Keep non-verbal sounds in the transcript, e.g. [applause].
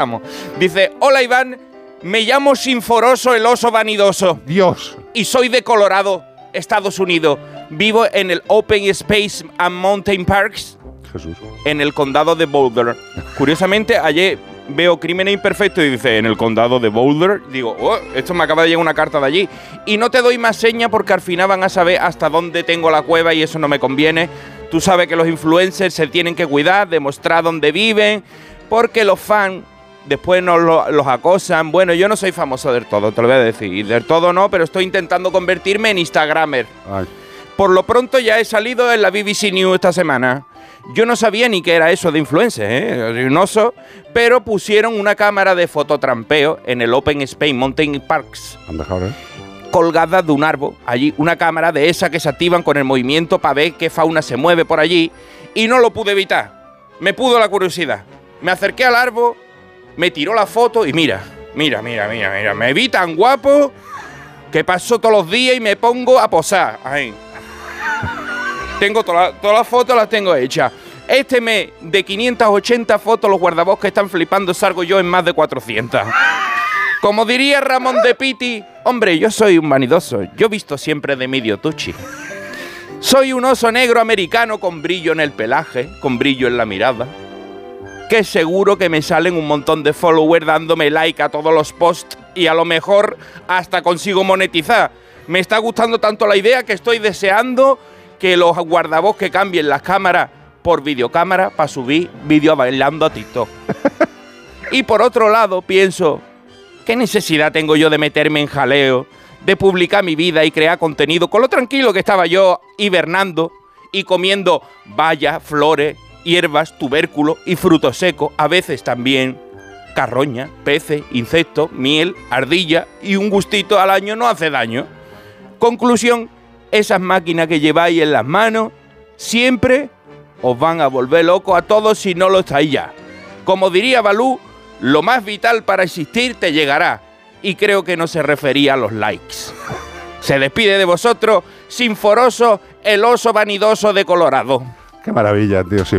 Vamos. Dice, hola Iván, me llamo Sinforoso el oso vanidoso. Dios. Y soy de Colorado, Estados Unidos. Vivo en el Open Space and Mountain Parks, Jesús. en el condado de Boulder. Curiosamente, ayer veo Crímenes Imperfectos y dice, en el condado de Boulder. Digo, oh, esto me acaba de llegar una carta de allí. Y no te doy más seña porque al final van a saber hasta dónde tengo la cueva y eso no me conviene. Tú sabes que los influencers se tienen que cuidar, demostrar dónde viven, porque los fans después nos lo- los acosan. Bueno, yo no soy famoso del todo, te lo voy a decir. Del todo no, pero estoy intentando convertirme en Instagramer. Ay. Por lo pronto ya he salido en la BBC News esta semana. Yo no sabía ni qué era eso de influencer, ¿eh? Un oso, pero pusieron una cámara de fototrampeo en el Open Space Mountain Parks Han dejado, ¿eh? colgada de un árbol. Allí, una cámara de esa que se activan con el movimiento para ver qué fauna se mueve por allí. Y no lo pude evitar. Me pudo la curiosidad. Me acerqué al árbol, me tiró la foto y mira, mira, mira, mira, mira. Me vi tan guapo que paso todos los días y me pongo a posar. Ahí. Tengo toda- todas las fotos, las tengo hechas. Este mes, de 580 fotos, los guardabosques están flipando, salgo yo en más de 400. Como diría Ramón de Piti, hombre, yo soy un vanidoso, yo visto siempre de medio tuchi. Soy un oso negro americano con brillo en el pelaje, con brillo en la mirada. Que seguro que me salen un montón de followers dándome like a todos los posts y a lo mejor hasta consigo monetizar. Me está gustando tanto la idea que estoy deseando que los guardabosques cambien las cámaras por videocámara para subir vídeos bailando a TikTok. [laughs] y por otro lado, pienso, ¿Qué necesidad tengo yo de meterme en jaleo, de publicar mi vida y crear contenido con lo tranquilo que estaba yo hibernando y comiendo bayas, flores, hierbas, tubérculos y frutos secos, a veces también carroña, peces, insectos, miel, ardilla y un gustito al año no hace daño? Conclusión, esas máquinas que lleváis en las manos siempre os van a volver locos a todos si no lo estáis ya. Como diría Balú, lo más vital para existir te llegará. Y creo que no se refería a los likes. Se despide de vosotros, Sinforoso, el oso vanidoso de Colorado. Qué maravilla, tío.